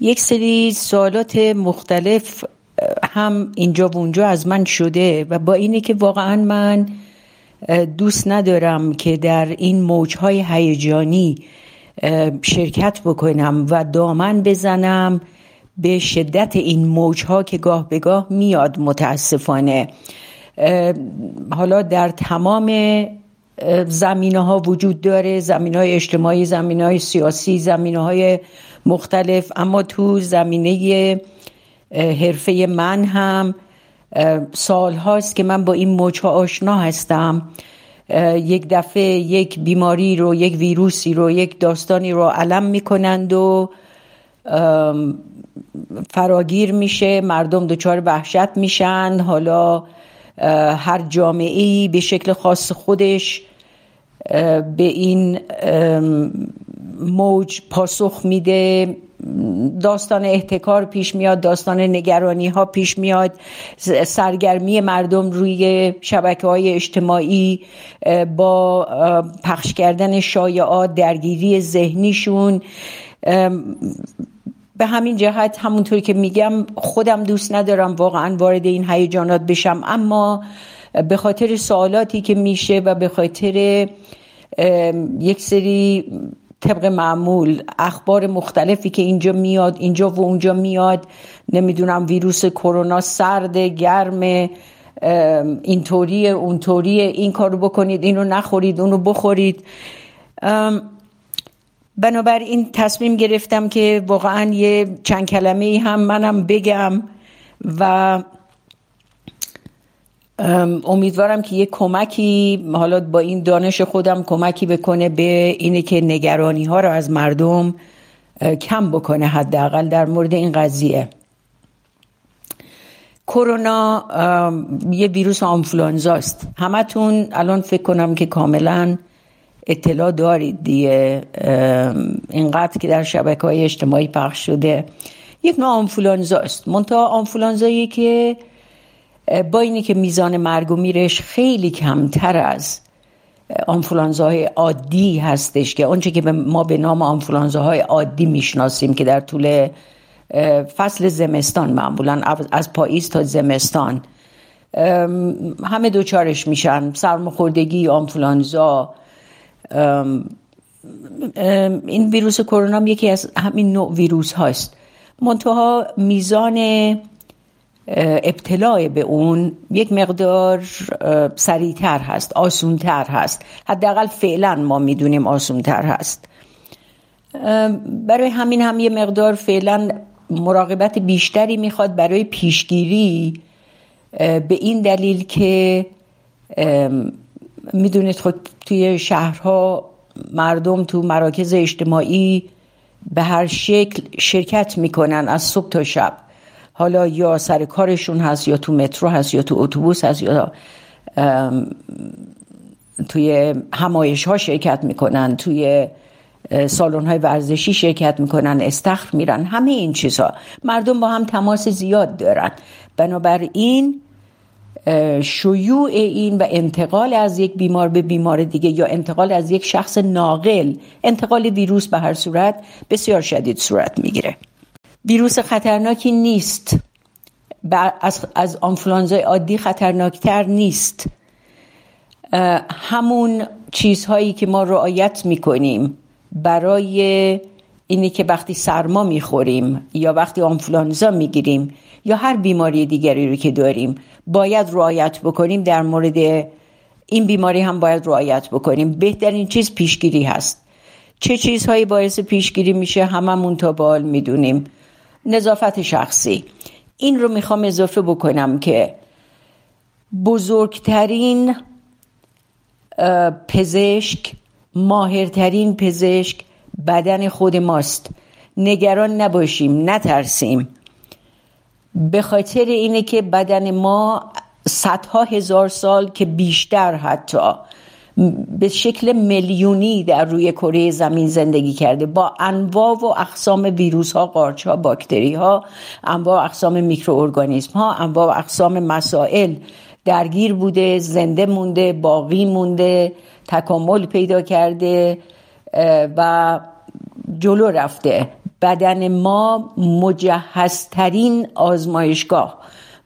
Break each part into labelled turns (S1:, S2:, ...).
S1: یک سری سوالات مختلف هم اینجا و اونجا از من شده و با اینه که واقعا من دوست ندارم که در این موجهای هیجانی شرکت بکنم و دامن بزنم به شدت این موجها که گاه به گاه میاد متاسفانه. حالا در تمام زمینه ها وجود داره زمینه های اجتماعی زمینه های سیاسی زمینه های مختلف. اما تو زمینه حرفه من هم سال هاست که من با این موجها آشنا هستم. یک دفعه یک بیماری رو یک ویروسی رو یک داستانی رو علم می‌کنند و فراگیر میشه. مردم دچار وحشت میشن. حالا هر جامعه به شکل خاص خودش به این موج پاسخ میده. داستان احتکار پیش میاد داستان نگرانی ها پیش میاد. سرگرمی مردم روی شبکه های اجتماعی با پخش کردن شایعات درگیری ذهنیشون. به همین جهت همونطور که میگم خودم دوست ندارم واقعا وارد این هیجانات بشم. اما به خاطر سوالاتی که میشه و به خاطر یک سری طبق معمول اخبار مختلفی که اینجا میاد اینجا و اونجا میاد نمی‌دونم ویروس کرونا سرد گرم اینطوری اونطوری این کارو بکنید اینو نخورید اونو بخورید. بنابراین تصمیم گرفتم که واقعا یه چند کلمه هم منم بگم و امیدوارم که یه کمکی حالا با این دانش خودم کمکی بکنه به اینه که نگرانی ها رو از مردم کم بکنه حداقل در مورد این قضیه. کرونا یه ویروس آنفلانزاست همتون الان فکر کنم که کاملا اطلاع دارید دیگه. اینقدر که در شبکه های اجتماعی پخش شده. یک نوع آنفولانزاست منتها آنفولانزایی که با اینی که میزان مرگ و میرش خیلی کمتر از آنفولانزاهای عادی هستش که آنچه که ما به نام آنفولانزاهای عادی می‌شناسیم که در طول فصل زمستان معمولا از پاییز تا زمستان. همه دوچارش میشن. سرماخوردگی آنفولانزا این ویروس کرونا یکی از همین نوع ویروس هاست. منتها میزان ابتلاع به اون یک مقدار سریعتر هست آسونتر هست. حداقل فعلا ما می‌دونیم آسونتر هست. برای همین هم یه مقدار فعلا مراقبت بیشتری می‌خواد برای پیشگیری به این دلیل که می‌دونید خود توی شهرها مردم تو مراکز اجتماعی به هر شکل شرکت می‌کنن از صبح تا شب. حالا یا سر کارشون هست یا تو مترو هست یا تو اتوبوس هست یا توی همایش ها شرکت می‌کنن توی سالن های ورزشی شرکت می‌کنن استخر میرن همه این چیزها. مردم با هم تماس زیاد دارن. بنابراین شیوع این و انتقال از یک بیمار به بیمار دیگه یا انتقال از یک شخص ناقل انتقال ویروس به هر صورت بسیار شدید صورت می‌گیره. ویروس خطرناکی نیست. از, از آنفلانزای عادی خطرناکتر نیست. همون چیزهایی که ما رعایت می‌کنیم برای اینی که وقتی سرما می‌خوریم یا وقتی آنفلانزا می‌گیریم یا هر بیماری دیگری رو که داریم باید رعایت بکنیم در مورد این بیماری هم باید رعایت بکنیم. بهترین چیز پیشگیری هست. چه چیزهایی باعث پیشگیری میشه هممون تا بال می‌دونیم. نظافت شخصی. این رو می‌خوام اضافه بکنم که بزرگترین پزشک ماهرترین پزشک بدن خود ماست. نگران نباشیم نترسیم. به خاطر اینه که بدن ما صدها هزار سال که بیشتر حتی به شکل میلیونی در روی کره زمین زندگی کرده. با انواع و اقسام ویروس ها قارچ ها باکتری ها انواع و اقسام میکروارگانیسم ها انواع و اقسام مسائل درگیر بوده زنده مونده باقی مونده تکامل پیدا کرده و جلو رفته. بدن ما مجهزترین آزمایشگاه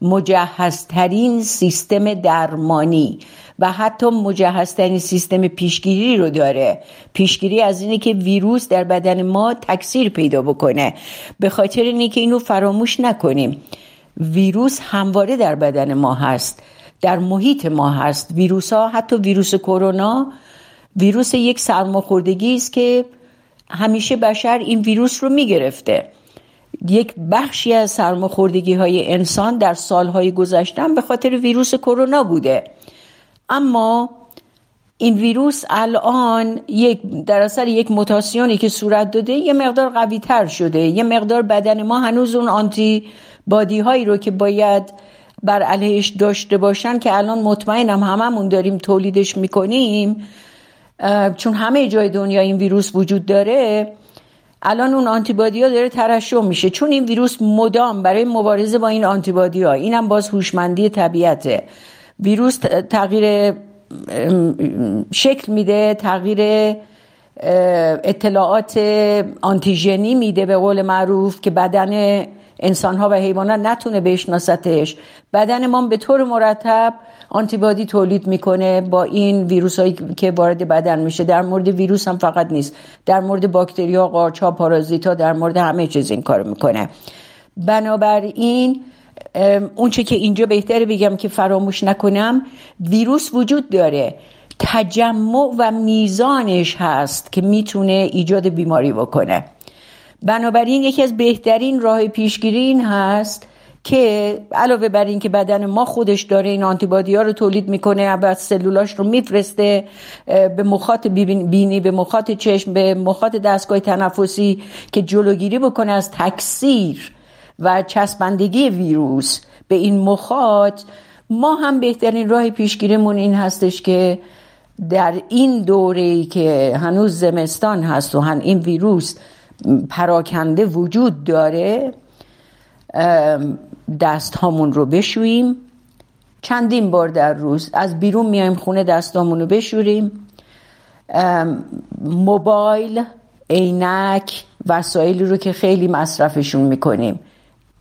S1: مجهزترین سیستم درمانی و حتی مجهزترین سیستم پیشگیری رو داره. پیشگیری از اینه که ویروس در بدن ما تکثیر پیدا بکنه. به خاطر اینه که اینو فراموش نکنیم. ویروس همواره در بدن ما هست در محیط ما هست. ویروس ها حتی ویروس کرونا ویروس یک سرماخوردگی است که همیشه بشر این ویروس رو می‌گرفته. یک بخشی از سرماخوردگی های انسان در سالهای گذشتن به خاطر ویروس کرونا بوده. اما این ویروس الان یک در اثر یک موتاسیونی که صورت داده یه مقدار قوی تر شده. یه مقدار بدن ما هنوز اون آنتی بادی هایی رو که باید بر علیهش داشته باشن که الان مطمئنم هممون داریم تولیدش می‌کنیم چون همه جای دنیا این ویروس وجود داره الان اون آنتیبادی ها داره ترشح میشه. چون این ویروس مدام برای مبارزه با این آنتیبادی ها اینم باز هوشمندی طبیعته. ویروس تغییر شکل میده تغییر اطلاعات آنتیژنی میده به قول معروف که بدن انسان ها و حیوانات نتونه بشناستش بدن ما به طور مرتب آنتیبادی تولید می‌کنه با این ویروس هایی که وارد بدن میشه. در مورد ویروس هم فقط نیست. در مورد باکتری ها قارچ ها پارازیت ها در مورد همه چیز این کار می‌کنه. بنابراین اون چه که اینجا بهتره بگم که فراموش نکنم ویروس وجود داره. تجمع و میزانش هست که می‌تونه ایجاد بیماری بکنه. بنابراین یکی از بهترین راه پیشگیری این هست که علاوه بر این که بدن ما خودش داره این آنتیبادی ها رو تولید می‌کنه و سلولاش رو میفرسته به مخاط بینی به مخاط چشم به مخاط دستگاه تنفسی که جلوگیری بکنه از تکثیر و چسبندگی ویروس به این مخاط ما هم بهترین راه پیشگیریمون این هستش که در این دوره که هنوز زمستان هست و هم این ویروس پراکنده وجود داره دست هامون رو بشوییم. چندین بار در روز از بیرون میایم خونه دستامون رو بشوریم. موبایل عینک وسایلی رو که خیلی مصرفشون می‌کنیم.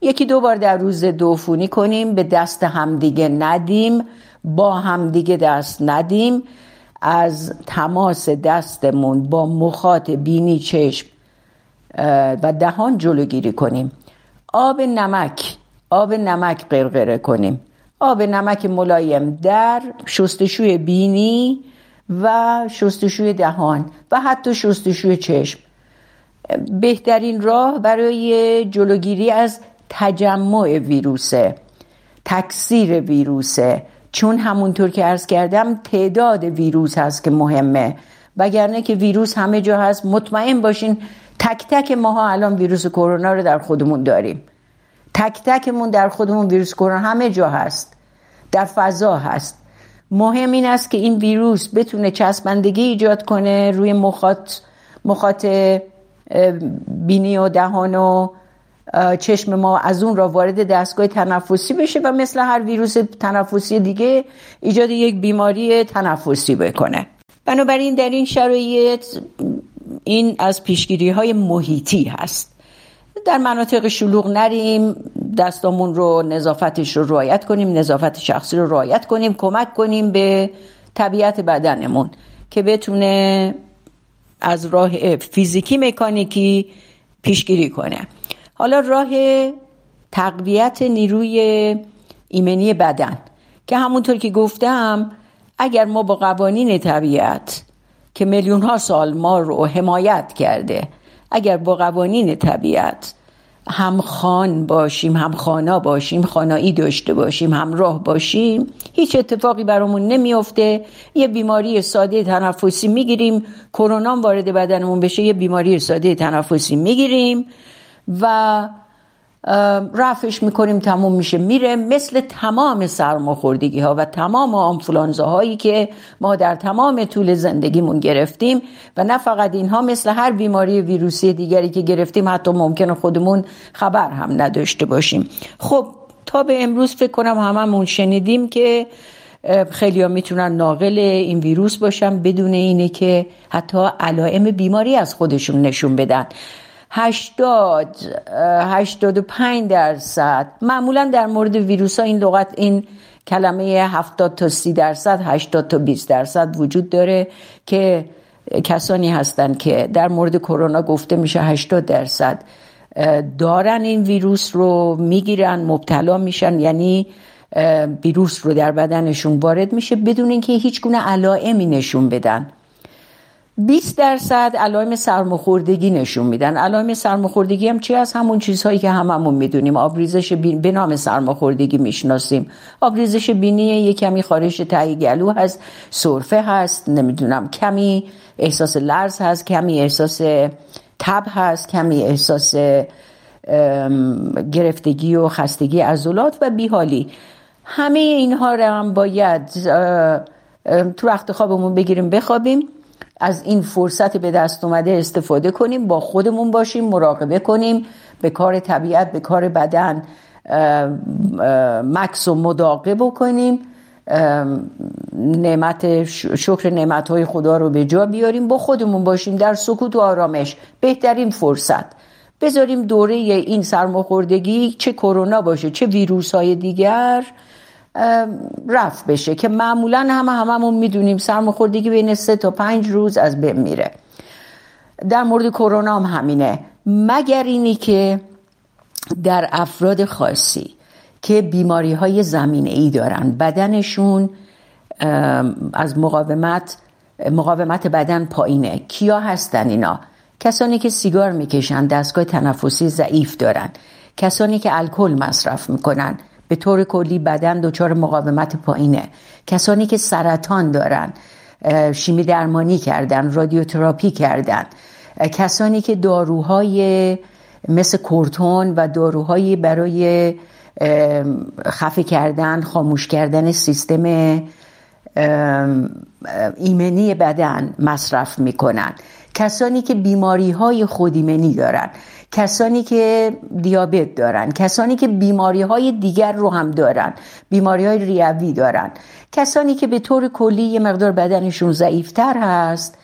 S1: یکی دو بار در روز دوفونی کنیم به دست همدیگه ندیم با همدیگه دست ندیم. از تماس دستمون با مخاط بینی چشم و دهان جلوگیری کنیم. آب نمک آب نمک قرقره کنیم. آب نمک ملایم در شستشوی بینی و شستشوی دهان و حتی شستشوی چشم. بهترین راه برای جلوگیری از تجمع ویروسه تکثیر ویروسه. چون همونطور که ارز کردم تعداد ویروس هست که مهمه. وگرنه که ویروس همه جا هست مطمئن باشین تک تک ماها الان ویروس کرونا رو در خودمون داریم. تک تکمون در خودمون ویروس کرونا همه جا هست. در فضا هست. مهم این است که این ویروس بتونه چسبندگی ایجاد کنه روی مخاط مخاط بینی و دهان و چشم ما از اون را وارد دستگاه تنفسی بشه و مثل هر ویروس تنفسی دیگه ایجاد یک بیماری تنفسی بکنه. بنابراین در این شرایط این از پیشگیری های محیطی هست. در مناطق شلوغ نریم دستامون رو نظافتش رو رعایت کنیم نظافت شخصی رو رعایت کنیم کمک کنیم به طبیعت بدنمون که بتونه از راه فیزیکی مکانیکی پیشگیری کنه. حالا راه تقویت نیروی ایمنی بدن که همونطور که گفتم اگر ما با قوانین طبیعت که میلیون ها سال ما رو حمایت کرده اگر با قوانین طبیعت هم خان باشیم هم خانا باشیم خانایی داشته باشیم همراه باشیم هیچ اتفاقی برامون نمیافته. یه بیماری ساده تنفسی می‌گیریم کرونا وارد بدنمون بشه یه بیماری ساده تنفسی می‌گیریم و رفش می‌کنیم تموم میشه. میره مثل تمام سرماخوردگی ها و تمام آنفلانزا هایی که ما در تمام طول زندگیمون گرفتیم و نه فقط اینها مثل هر بیماری ویروسی دیگری که گرفتیم حتی ممکنه خودمون خبر هم نداشته باشیم. خب تا به امروز فکر کنم هممون شنیدیم که خیلی ها می‌تونن ناقل این ویروس باشن بدون اینه که حتی علائم بیماری از خودشون نشون بدن. 80 85 درصد. معمولا در مورد ویروس ها این لغت این کلمه 70 تا 30 درصد 80 تا 20 درصد وجود داره که کسانی هستند که در مورد کرونا گفته میشه 80 درصد دارن این ویروس رو می‌گیرن مبتلا میشن یعنی ویروس رو در بدنشون وارد میشه بدون اینکه هیچ گونه علائمی نشون بدن. 20 درصد علائم سرماخوردگی نشون میدن. علائم سرماخوردگی هم چی از همون چیزهایی که هممون می‌دونیم. آبریزش بین به نام سرماخوردگی می‌شناسیم. آبریزش بینی یه کمی خارش تهی گلو هست سرفه هست نمی‌دونم کمی احساس لرز هست کمی احساس تب هست کمی احساس گرفتگی و خستگی عضلات و بیحالی. همه اینها رو هم باید تو وقت خوابمون بگیریم بخوابیم. از این فرصت به دست اومده استفاده کنیم با خودمون باشیم مراقبه کنیم به کار طبیعت به کار بدن مکس و مداقه بکنیم. نعمت شکر نعمت های خدا رو به جا بیاریم با خودمون باشیم در سکوت و آرامش. بهترین فرصت. بذاریم دوره این سرماخوردگی چه کرونا باشه چه ویروس های دیگر رفت بشه که معمولا همه هممون می‌دونیم سرماخوردگی بین سه تا پنج روز از بین میره. در مورد کرونا هم همینه. مگر اینی که در افراد خاصی که بیماری های زمینه ای دارن بدنشون از مقاومت مقاومت بدن پایینه. کیا هستن اینا؟ کسانی که سیگار می‌کشن دستگاه تنفسی ضعیف دارن. کسانی که الکل مصرف می‌کنن. به طور کلی بدن دچار مقاومت پایینه. کسانی که سرطان دارن شیمی درمانی کردن رادیوتراپی کردن کسانی که داروهای مثل کورتون و داروهایی برای خفه کردن خاموش کردن سیستم ایمنی بدن مصرف می‌کنن. کسانی که بیماری های خودیمنی دارن. کسانی که دیابت دارن کسانی که بیماری های دیگر رو هم دارن بیماری های ریوی دارن کسانی که به طور کلی یه مقدار بدنشون ضعیفتر هست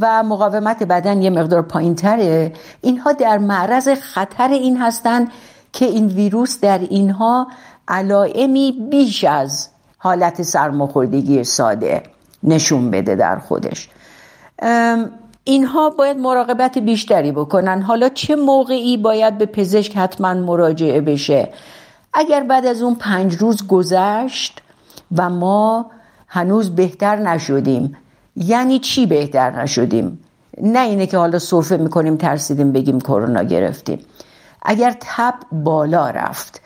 S1: و مقاومت بدن یه مقدار پایین تره اینها در معرض خطر این هستند که این ویروس در اینها علائمی بیش از حالت سرماخوردگی ساده نشون بده در خودش. اینها باید مراقبت بیشتری بکنن. حالا چه موقعی باید به پزشک حتما مراجعه بشه؟ اگر بعد از اون پنج روز گذشت و ما هنوز بهتر نشدیم. یعنی چی بهتر نشدیم؟ نه اینه که حالا صرفه می‌کنیم ترسیدیم بگیم کرونا گرفتیم. اگر تب بالا رفت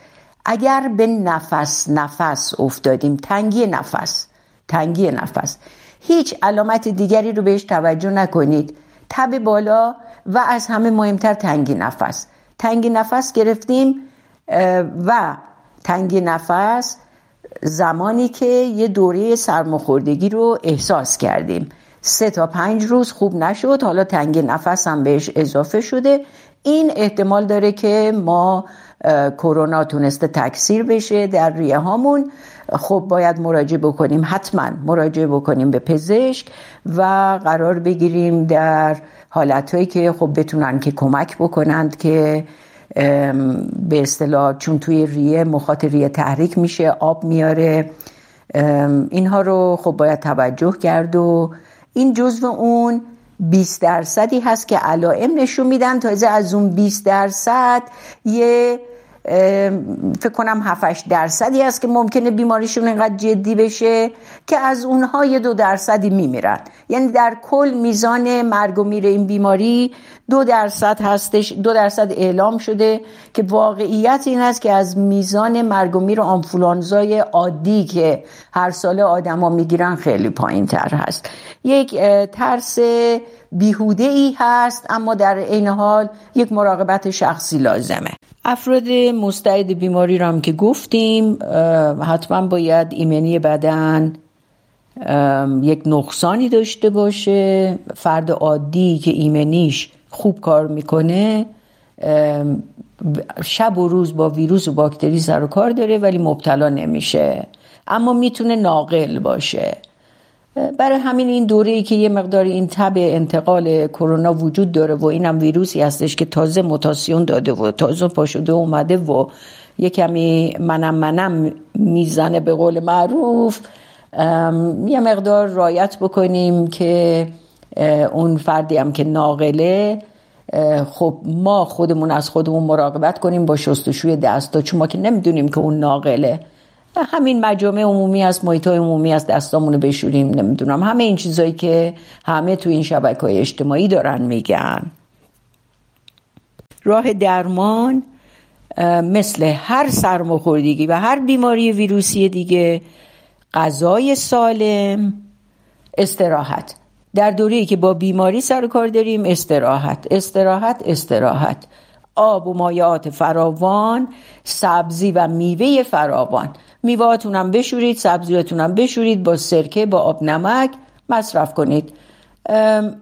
S1: اگر به نفس نفس افتادیم تنگی نفس تنگی نفس هیچ علامت دیگری رو بهش توجه نکنید. تب بالا و از همه مهمتر تنگی نفس. تنگی نفس گرفتیم و تنگی نفس زمانی که یه دوره سرماخوردگی رو احساس کردیم. سه تا پنج روز خوب نشد حالا تنگی نفس هم بهش اضافه شده. این احتمال داره که ما کرونا تونسته تکثیر بشه در ریه هامون. خب باید مراجعه بکنیم حتما مراجعه بکنیم به پزشک و قرار بگیریم در حالتهایی که خب بتونن که کمک بکنند که به اصطلاح چون توی ریه مخاط ریه تحریک میشه آب میاره. اینها رو خب باید توجه کرد و این جزو اون 20 درصدی هست که علائم نشون میدن. تازه از اون 20 درصد یه فکر کنم 7 درصدی هست که ممکنه بیماریشون اینقدر جدی بشه که از اونها یه دو درصدی میمیرن. یعنی در کل میزان مرگ و میر این بیماری دو درصد هستش دو درصد اعلام شده که واقعیت این است که از میزان مرگ و میر آنفولانزای عادی که هر سال آدما می‌گیرن خیلی پایین تر هست. یک ترس بیهوده ای هست اما در این حال یک مراقبت شخصی لازمه. افراد مستعد بیماری را هم که گفتیم حتما باید ایمنی بدن یک نقصانی داشته باشه. فرد عادی که ایمنیش خوب کار می‌کنه شب و روز با ویروس و باکتری سر و کار داره ولی مبتلا نمیشه. اما می‌تونه ناقل باشه. برای همین این دوره ای که یه مقدار این تب انتقال کرونا وجود داره و اینم ویروسی هستش که تازه موتاسیون داده و تازه پاشده اومده و یه کمی منم منم می‌زنه به قول معروف یه مقدار رایت بکنیم که اون فردی هم که ناقله خب ما خودمون از خودمون مراقبت کنیم با شستشوی دستا چون ما که نمی‌دونیم که اون ناقله. همین مجامع عمومی است محیط عمومی است دستامونو بشوریم نمی‌دونم. همه این چیزایی که همه تو این شبکه های اجتماعی دارن میگن. راه درمان مثل هر سرماخوردگی و هر بیماری ویروسی دیگه غذای سالم استراحت. در دوره که با بیماری سر کار داریم استراحت استراحت استراحت. آب و مایعات فراوان سبزی و میوه فراوان. میوهاتونم بشورید سبزیاتونم بشورید با سرکه با آب نمک مصرف کنید.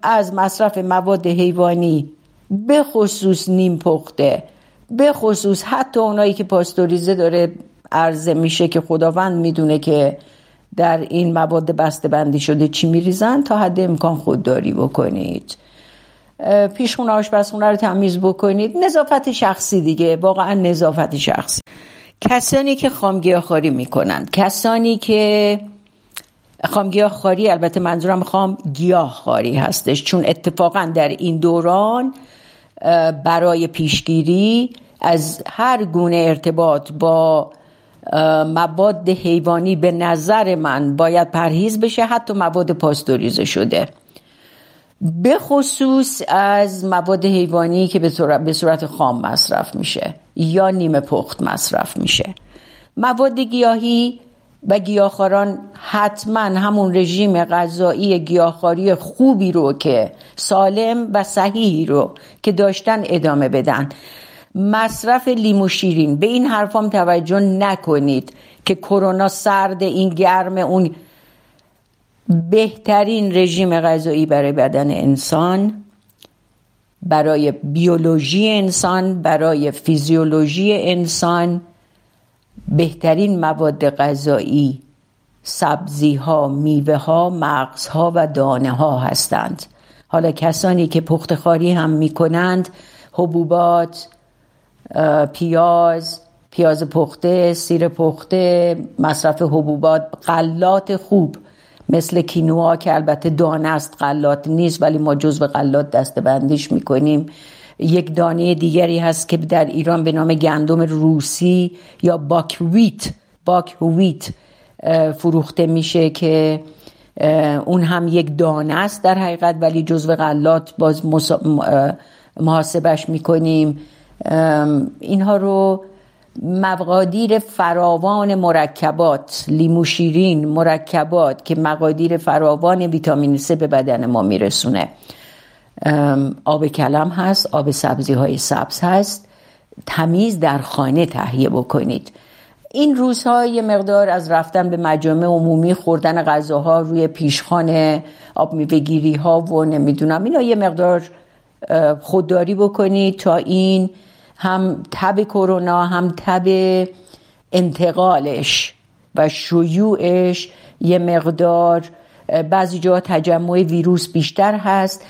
S1: از مصرف مواد حیوانی به خصوص نیم پخته به خصوص حتی اونایی که پاستوریزه داره عرضه میشه که خداوند می‌دونه که در این مواد بسته بندی شده چی میریزن؟ تا حد امکان خودداری بکنید. پیشخونه آشپزخونه رو تمیز بکنید. نظافت شخصی دیگه واقعا نظافت شخصی. کسانی که خامگیاه خاری می‌کنن کسانی که خامگیاه خاری البته منظورم خام گیاه خاری هستش چون اتفاقا در این دوران برای پیشگیری از هر گونه ارتباط با مواد حیوانی به نظر من باید پرهیز بشه حتی مواد پاستوریزه شده. به خصوص از مواد حیوانی که به صورت خام مصرف میشه یا نیمه پخت مصرف میشه. مواد گیاهی و گیاهخواران حتما همون رژیم غذایی گیاهخواری خوبی رو که سالم و صحیحی رو که داشتن ادامه بدن. مصرف لیمو شیرین. به این حرفام توجه نکنید که کرونا سرد این گرم اون بهترین رژیم غذایی برای بدن انسان برای بیولوژی انسان برای فیزیولوژی انسان بهترین مواد غذایی سبزی ها میوه ها مغز ها و دانه ها هستند. حالا کسانی که پختخاری هم می کنند حبوبات پیاز پیاز پخته سیر پخته مصرف حبوبات غلات خوب. مثل کینوا که البته دانه است غلات نیست ولی ما جزو غلات دسته بندیش می‌کنیم. یک دانه دیگری هست که در ایران به نام گندم روسی یا باکویت باکویت فروخته میشه که اون هم یک دانه است در حقیقت ولی جزو غلات باز محاسبش می‌کنیم. اینها رو مقادیر فراوان مرکبات لیمو شیرین مرکبات که مقادیر فراوان ویتامین C به بدن ما میرسونه. آب کلم هست آب سبزی های سبز هست. تمیز در خانه تهیه بکنید. این روزها یه مقدار از رفتن به مجامع عمومی خوردن غذاها روی پیشخانه آب میوهگیری ها و نمی‌دونم اینا یه مقدار خودداری بکنید تا این هم تب کرونا هم تب انتقالش و شیوعش یه مقدار بعضی جا تجمع ویروس بیشتر هست.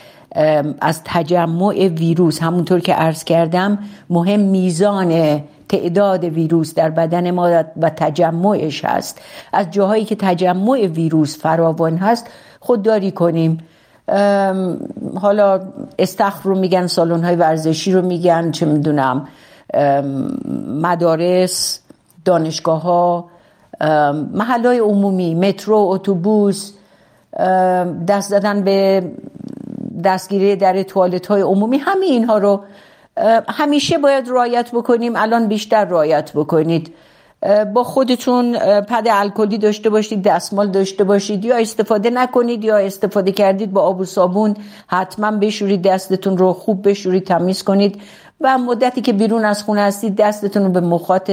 S1: از تجمع ویروس همونطور که عرض کردم مهم میزان تعداد ویروس در بدن ما و تجمعش هست. از جاهایی که تجمع ویروس فراوان هست خودداری کنیم. حالا استخر رو میگن سالن های ورزشی رو میگن چه می‌دونم مدارس دانشگاه ها محل های عمومی مترو اتوبوس دست دادن به دستگیری در توالت های عمومی همه اینها رو همیشه باید رایت بکنیم. الان بیشتر رایت بکنید. با خودتون پد الکلی داشته باشید دستمال داشته باشید یا استفاده نکنید یا استفاده کردید با آب و صابون حتما بشورید دستتون رو خوب بشورید تمیز کنید و مدتی که بیرون از خونه هستید دستتون رو به مخاط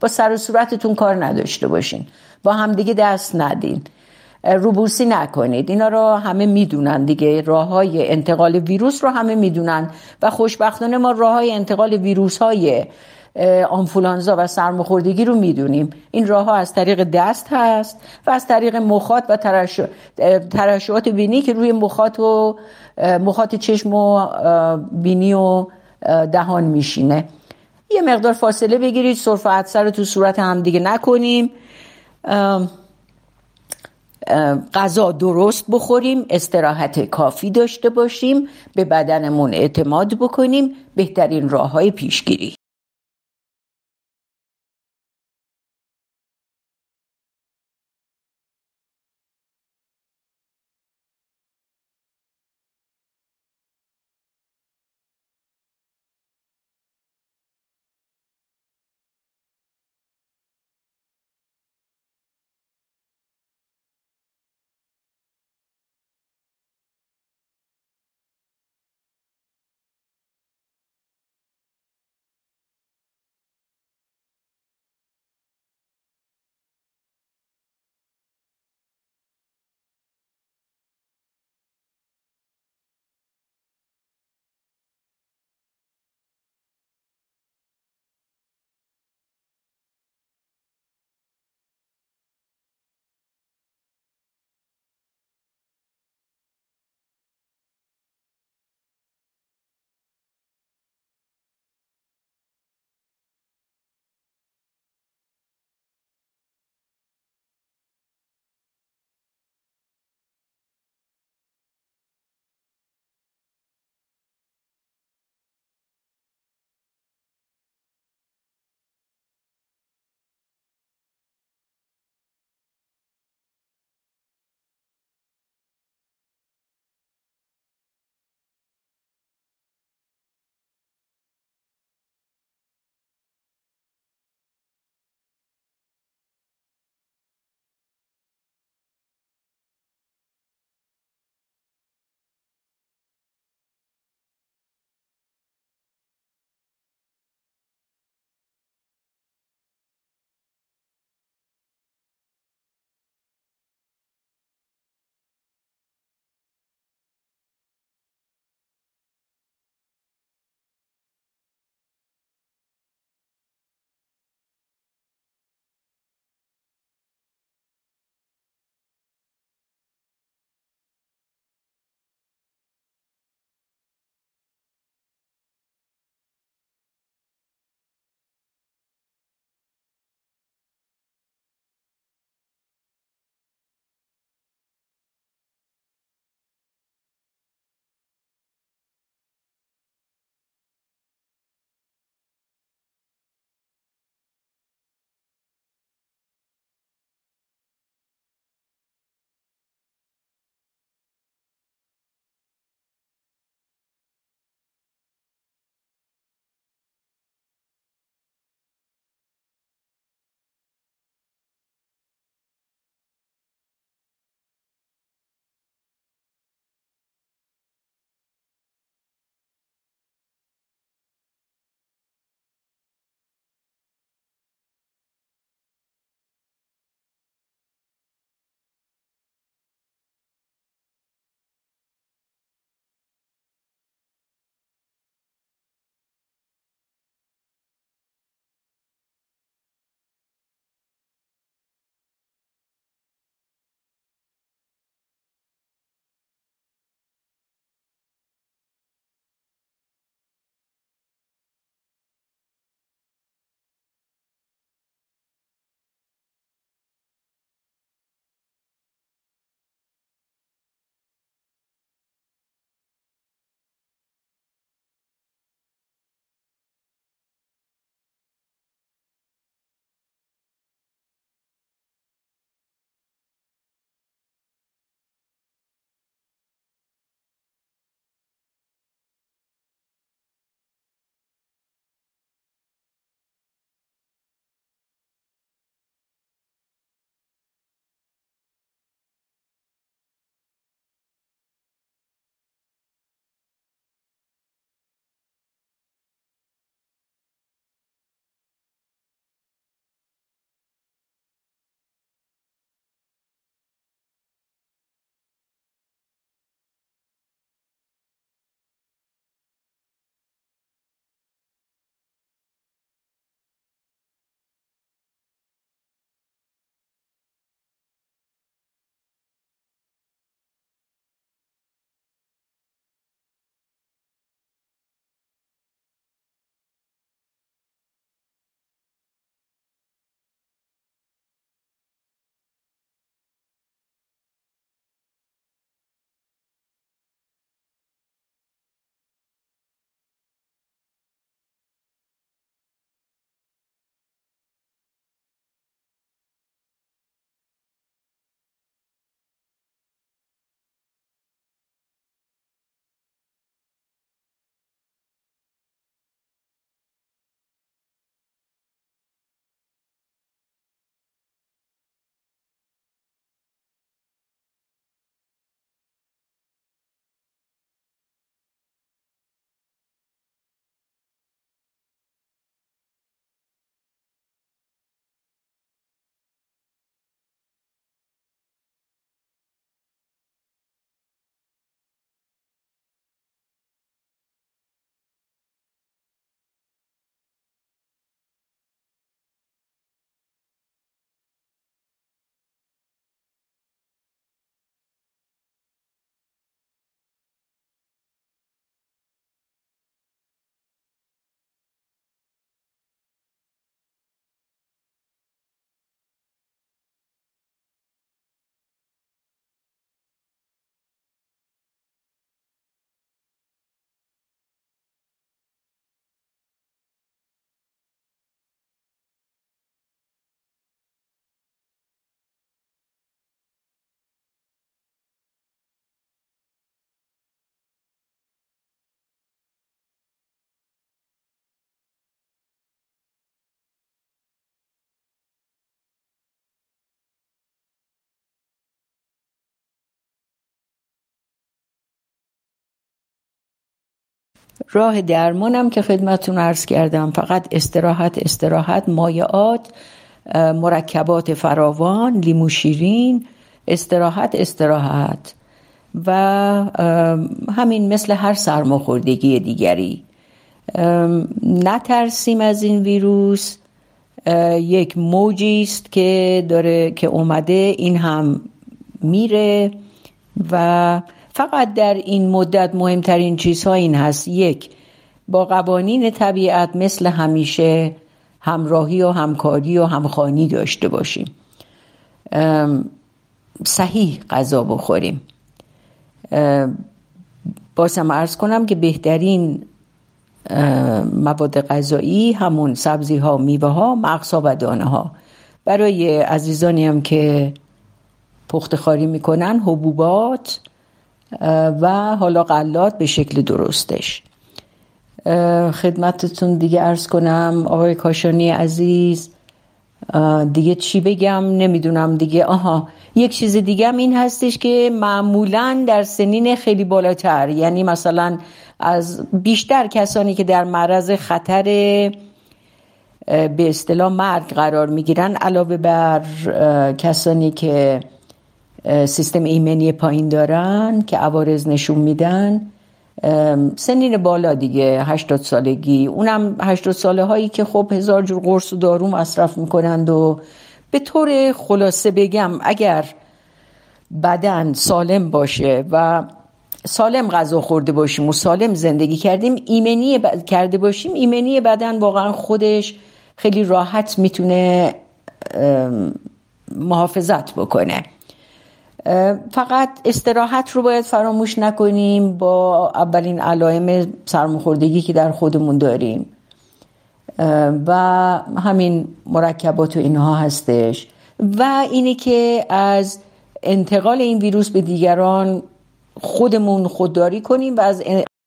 S1: با سر و صورتتون کار نداشته باشین. با همدیگه دست ندین. روبوسی نکنید. اینا رو همه می‌دونن دیگه. راه های انتقال ویروس رو همه می‌دونن و خوشبختانه ما راه های انتقال ویروس های آنفولانزا و سرماخوردگی رو می‌دونیم. این راه ها از طریق دست هست و از طریق مخاط و ترشحات بینی که روی مخاط و مخاط چشم و بینی و دهان میشینه. یه مقدار فاصله بگیرید سرفه عدسه رو تو صورت هم دیگه نکنیم. غذا درست بخوریم استراحت کافی داشته باشیم به بدنمون اعتماد بکنیم. بهترین راه های پیشگیری. راه درمانم که خدمتون عرض کردم. فقط استراحت استراحت مایعات مرکبات فراوان لیمو شیرین استراحت استراحت. و همین مثل هر سرماخوردگی دیگری. نترسیم از این ویروس. یک موجی است که داره که اومده این هم میره و فقط در این مدت مهمترین چیزها این هست. یک با قوانین طبیعت مثل همیشه همراهی و همکاری و همخانی داشته باشیم. صحیح غذا بخوریم. بازم ارز کنم که بهترین مواد غذایی همون سبزی ها میوه ها مغزها و دانه ها برای عزیزانی هم که پخت خاری می‌کنن حبوبات و حالا غلات به شکل درستش. خدمتتون دیگه ارز کنم آقای کاشانی عزیز دیگه چی بگم؟ نمی‌دونم دیگه. آها یک چیز دیگه هم این هستش که معمولا در سنین خیلی بالاتر یعنی مثلا از بیشتر کسانی که در معرض خطر به اصطلاح مرگ قرار می‌گیرن علاوه بر کسانی که سیستم ایمنی پایین دارن که عوارض نشون میدن. سنین بالا دیگه 80 سالگی. اونم 80 ساله هایی که خب هزار جور قرص و دارو مصرف می‌کنند و به طور خلاصه بگم اگر بدن سالم باشه و سالم غذا خورده باشیم و سالم زندگی کردیم ایمنی کرده باشیم ایمنی بدن واقعا خودش خیلی راحت می‌تونه محافظت بکنه. فقط استراحت رو باید فراموش نکنیم با اولین علائم سرماخوردگی که در خودمون داریم. و همین مرکبات و اینها هستش. و اینه که از انتقال این ویروس به دیگران خودمون خودداری کنیم و از